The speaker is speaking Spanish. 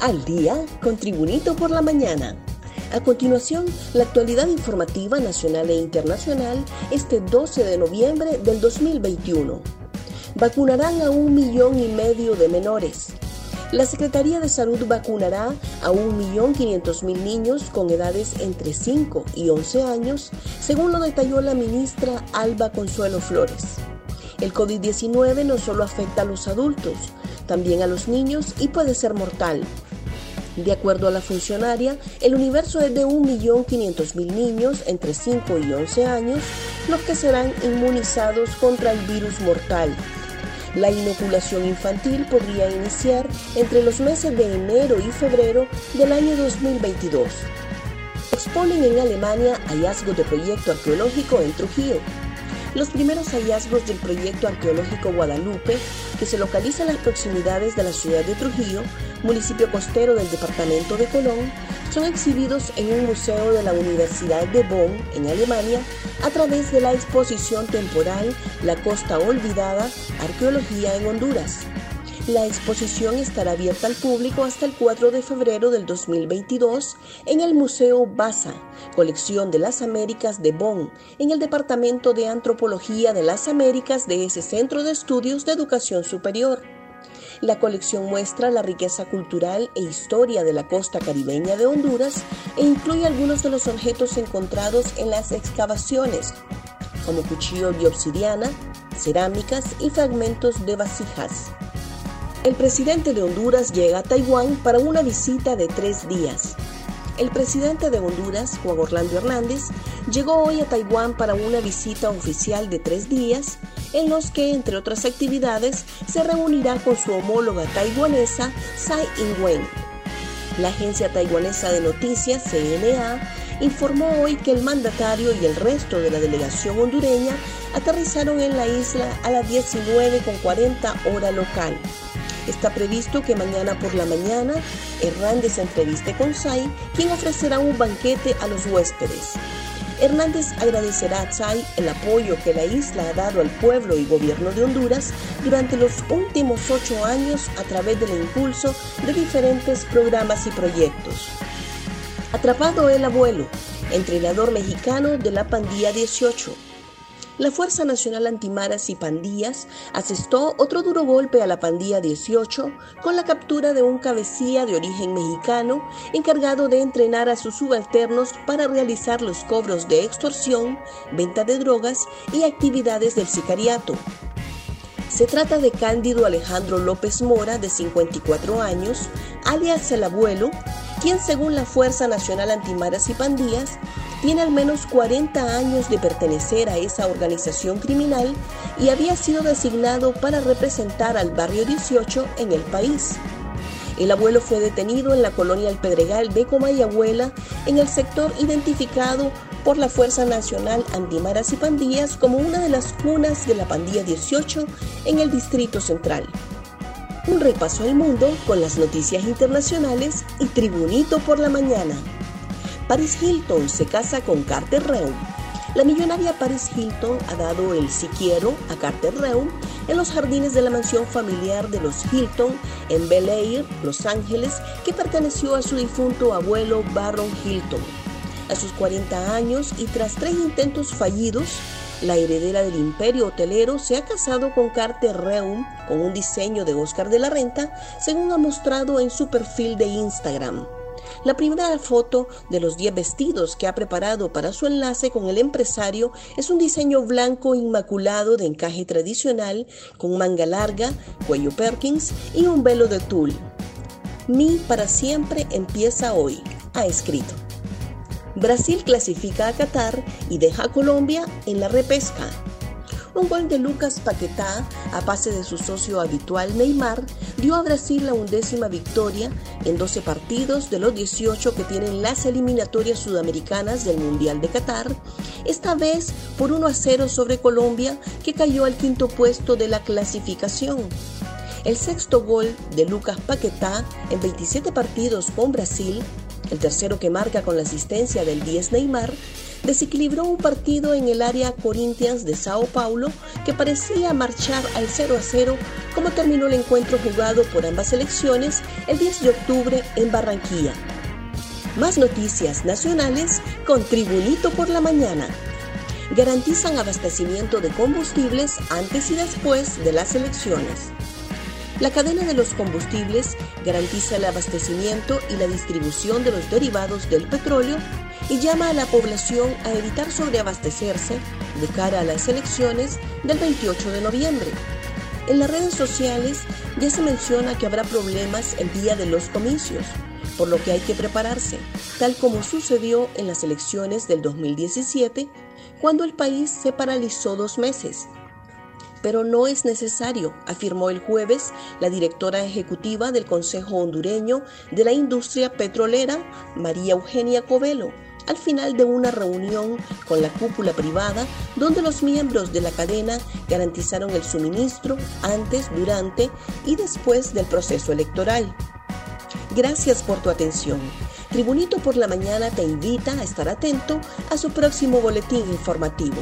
Al día con Tribunito por la mañana. A continuación, la actualidad informativa nacional e internacional este 12 de noviembre del 2021. Vacunarán a un millón y medio de menores. La Secretaría de Salud vacunará a 1.500.000 niños con edades entre 5 y 11 años, según lo detalló la ministra Alba Consuelo Flores. El COVID-19 no solo afecta a los adultos, también a los niños y puede ser mortal. De acuerdo a la funcionaria, el universo es de 1.500.000 niños entre 5 y 11 años los que serán inmunizados contra el virus mortal. La inoculación infantil podría iniciar entre los meses de enero y febrero del año 2022. Exponen en Alemania hallazgos de proyecto arqueológico en Trujillo. Los primeros hallazgos del proyecto arqueológico Guadalupe, que se localiza en las proximidades de la ciudad de Trujillo, municipio costero del departamento de Colón, son exhibidos en un museo de la Universidad de Bonn, en Alemania, a través de la exposición temporal La Costa Olvidada, Arqueología en Honduras. La exposición estará abierta al público hasta el 4 de febrero del 2022 en el Museo Baza, Colección de las Américas de Bonn, en el Departamento de Antropología de las Américas de ese Centro de Estudios de Educación Superior. La colección muestra la riqueza cultural e historia de la costa caribeña de Honduras e incluye algunos de los objetos encontrados en las excavaciones, como cuchillos de obsidiana, cerámicas y fragmentos de vasijas. El presidente de Honduras llega a Taiwán para una visita de tres días. El presidente de Honduras, Juan Orlando Hernández, llegó hoy a Taiwán para una visita oficial de tres días, en los que, entre otras actividades, se reunirá con su homóloga taiwanesa, Tsai Ing-wen. La agencia taiwanesa de noticias, CNA, informó hoy que el mandatario y el resto de la delegación hondureña aterrizaron en la isla a las 19.40 hora local. Está previsto que mañana por la mañana Hernández entreviste con Tsai, quien ofrecerá un banquete a los huéspedes. Hernández agradecerá a Tsai el apoyo que la isla ha dado al pueblo y gobierno de Honduras durante los últimos ocho años a través del impulso de diferentes programas y proyectos. Atrapado el abuelo, entrenador mexicano de la Pandilla 18 la Fuerza Nacional Antimaras y Pandillas asestó otro duro golpe a la Pandilla 18 con la captura de un cabecilla de origen mexicano encargado de entrenar a sus subalternos para realizar los cobros de extorsión, venta de drogas y actividades del sicariato. Se trata de Cándido Alejandro López Mora, de 54 años, alias el abuelo, quien según la Fuerza Nacional Antimaras y Pandillas tiene al menos 40 años de pertenecer a esa organización criminal y había sido designado para representar al barrio 18 en el país. El abuelo fue detenido en la colonia El Pedregal de Comayagüela, en el sector identificado por la Fuerza Nacional Antimaras y Pandillas como una de las cunas de la Pandilla 18 en el Distrito Central. Un repaso al mundo con las noticias internacionales y Tribunito por la mañana. Paris Hilton se casa con Carter Reum. La millonaria Paris Hilton ha dado el si quiero a Carter Reum en los jardines de la mansión familiar de los Hilton en Bel Air, Los Ángeles, que perteneció a su difunto abuelo Barron Hilton. A sus 40 años y tras tres intentos fallidos, la heredera del imperio hotelero se ha casado con Carter Reum con un diseño de Oscar de la Renta, según ha mostrado en su perfil de Instagram. La primera foto de los 10 vestidos que ha preparado para su enlace con el empresario es un diseño blanco inmaculado de encaje tradicional con manga larga, cuello Perkins y un velo de tul. Mi para siempre empieza hoy, ha escrito. Brasil clasifica a Qatar y deja a Colombia en la repesca. Un gol de Lucas Paquetá, a pase de su socio habitual Neymar, dio a Brasil la undécima victoria en 12 partidos de los 18 que tienen las eliminatorias sudamericanas del Mundial de Qatar, esta vez por 1 a 0 sobre Colombia, que cayó al quinto puesto de la clasificación. El sexto gol de Lucas Paquetá en 27 partidos con Brasil, el tercero que marca con la asistencia del 10 Neymar, desequilibró un partido en el área Corinthians de Sao Paulo que parecía marchar al 0 a 0 como terminó el encuentro jugado por ambas selecciones el 10 de octubre en Barranquilla. Más noticias nacionales con Tribunito por la mañana. Garantizan abastecimiento de combustibles antes y después de las elecciones. La cadena de los combustibles garantiza el abastecimiento y la distribución de los derivados del petróleo y llama a la población a evitar sobreabastecerse de cara a las elecciones del 28 de noviembre. En las redes sociales ya se menciona que habrá problemas el día de los comicios, por lo que hay que prepararse, tal como sucedió en las elecciones del 2017, cuando el país se paralizó dos meses pero no es necesario, afirmó el jueves la directora ejecutiva del Consejo Hondureño de la Industria Petrolera, María Eugenia Covelo, al final de una reunión con la cúpula privada donde los miembros de la cadena garantizaron el suministro antes, durante y después del proceso electoral. Gracias por tu atención. Tribunito por la Mañana te invita a estar atento a su próximo boletín informativo.